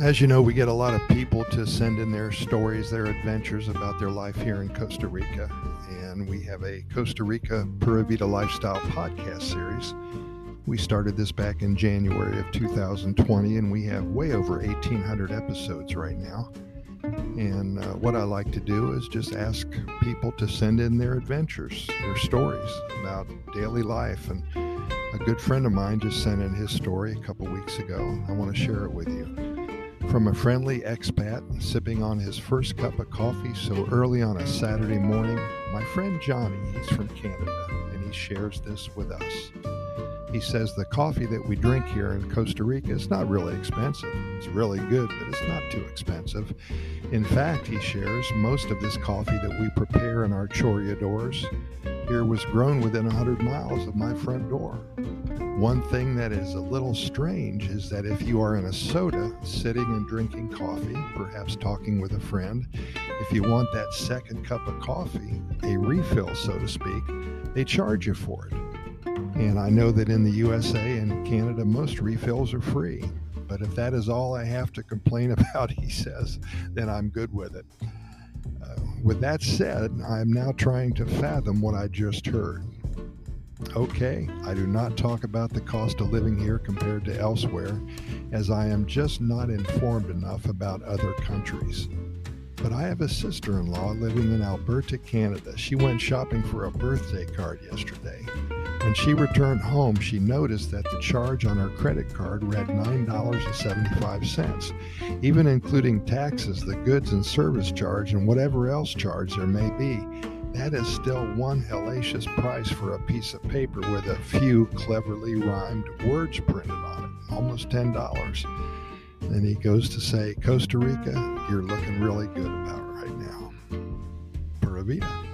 As you know, we get a lot of people to send in their stories, their adventures about their life here in Costa Rica. And we have a Costa Rica Pura Vida Lifestyle podcast series. We started this back in January of 2020, and we have way over 1,800 episodes right now. And uh, what I like to do is just ask people to send in their adventures, their stories about daily life. And a good friend of mine just sent in his story a couple weeks ago. I want to share it with you. From a friendly expat sipping on his first cup of coffee so early on a Saturday morning, my friend Johnny, he's from Canada, and he shares this with us. He says the coffee that we drink here in Costa Rica is not really expensive. It's really good, but it's not too expensive. In fact, he shares most of this coffee that we prepare in our chorreadors here was grown within 100 miles of my front door. One thing that is a little strange is that if you are in a soda, sitting and drinking coffee, perhaps talking with a friend, if you want that second cup of coffee, a refill, so to speak, they charge you for it. And I know that in the USA and Canada, most refills are free. But if that is all I have to complain about, he says, then I'm good with it. Uh, With that said, I am now trying to fathom what I just heard. Okay, I do not talk about the cost of living here compared to elsewhere, as I am just not informed enough about other countries. But I have a sister in law living in Alberta, Canada. She went shopping for a birthday card yesterday. When she returned home, she noticed that the charge on her credit card read $9.75, even including taxes, the goods and service charge, and whatever else charge there may be. That is still one hellacious price for a piece of paper with a few cleverly rhymed words printed on it, almost $10. Then he goes to say, Costa Rica, you're looking really good about right now. Pura Vida.